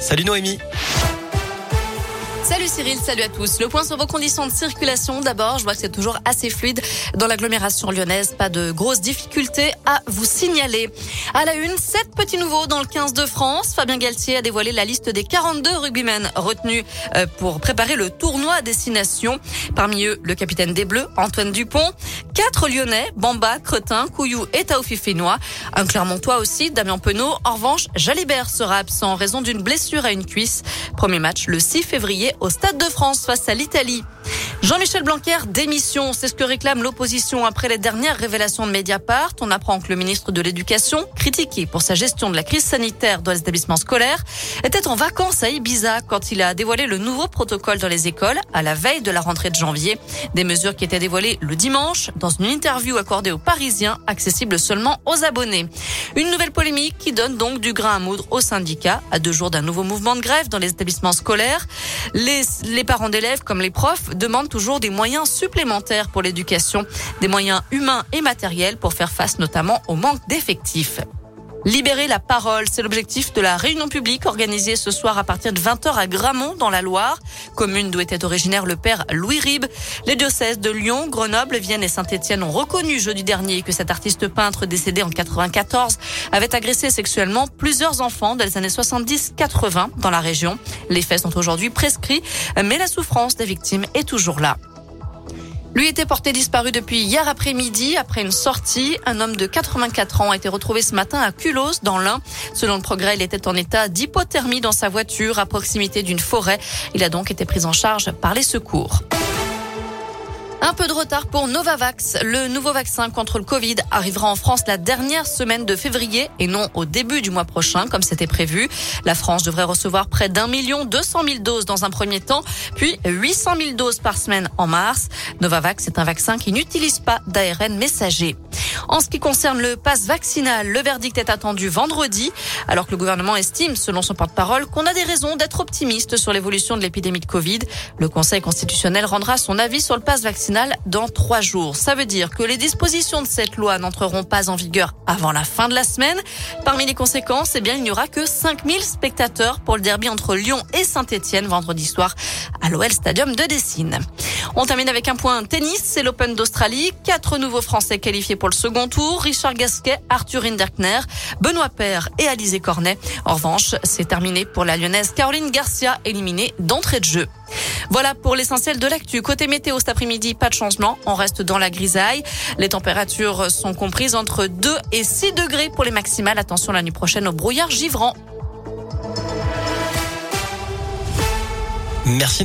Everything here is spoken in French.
Salut Noémie. Salut Cyril, salut à tous. Le point sur vos conditions de circulation. D'abord, je vois que c'est toujours assez fluide dans l'agglomération lyonnaise. Pas de grosses difficultés à vous signaler. À la une, sept petits nouveaux dans le 15 de France. Fabien Galtier a dévoilé la liste des 42 rugbymen retenus euh, pour préparer le tournoi à destination. Parmi eux, le capitaine des Bleus, Antoine Dupont. Quatre Lyonnais, Bamba, Cretin, Couillou et Taoufi Fénois. Un Clermontois aussi, Damien Penaud. En revanche, Jalibert sera absent en raison d'une blessure à une cuisse. Premier match le 6 février au Stade de France face à l'Italie. Jean-Michel Blanquer, démission, c'est ce que réclame l'opposition après les dernières révélations de Mediapart. On apprend que le ministre de l'Éducation, critiqué pour sa gestion de la crise sanitaire dans les établissements scolaires, était en vacances à Ibiza quand il a dévoilé le nouveau protocole dans les écoles à la veille de la rentrée de janvier. Des mesures qui étaient dévoilées le dimanche dans une interview accordée aux Parisiens, accessible seulement aux abonnés. Une nouvelle polémique qui donne donc du grain à moudre aux syndicats à deux jours d'un nouveau mouvement de grève dans les établissements scolaires. Les, les parents d'élèves comme les profs demandent toujours des moyens supplémentaires pour l'éducation, des moyens humains et matériels pour faire face notamment au manque d'effectifs. Libérer la parole, c'est l'objectif de la réunion publique organisée ce soir à partir de 20h à Gramont dans la Loire, commune d'où était originaire le père Louis Ribes. Les diocèses de Lyon, Grenoble, Vienne et Saint-Étienne ont reconnu jeudi dernier que cet artiste peintre décédé en 94 avait agressé sexuellement plusieurs enfants dans les années 70-80 dans la région. Les faits sont aujourd'hui prescrits, mais la souffrance des victimes est toujours là. Lui était porté disparu depuis hier après-midi après une sortie. Un homme de 84 ans a été retrouvé ce matin à Culos dans l'Ain. Selon le progrès, il était en état d'hypothermie dans sa voiture à proximité d'une forêt. Il a donc été pris en charge par les secours. Un peu de retard pour Novavax. Le nouveau vaccin contre le Covid arrivera en France la dernière semaine de février et non au début du mois prochain comme c'était prévu. La France devrait recevoir près d'un million deux cent mille doses dans un premier temps, puis 800 000 doses par semaine en mars. Novavax est un vaccin qui n'utilise pas d'ARN messager. En ce qui concerne le pass vaccinal, le verdict est attendu vendredi, alors que le gouvernement estime, selon son porte-parole, qu'on a des raisons d'être optimiste sur l'évolution de l'épidémie de Covid. Le Conseil constitutionnel rendra son avis sur le pass vaccinal dans trois jours. Ça veut dire que les dispositions de cette loi n'entreront pas en vigueur avant la fin de la semaine. Parmi les conséquences, eh bien, il n'y aura que 5000 spectateurs pour le derby entre Lyon et Saint-Etienne vendredi soir à l'OL Stadium de Dessine. On termine avec un point tennis, c'est l'Open d'Australie. Quatre nouveaux Français qualifiés pour le second tour. Richard Gasquet, Arthur Hinderkner, Benoît Paire et Alizé Cornet. En revanche, c'est terminé pour la lyonnaise Caroline Garcia, éliminée d'entrée de jeu. Voilà pour l'essentiel de l'actu. Côté météo cet après-midi, pas de changement. On reste dans la grisaille. Les températures sont comprises entre 2 et 6 degrés pour les maximales. Attention la nuit prochaine au brouillard givrant. Merci Noé.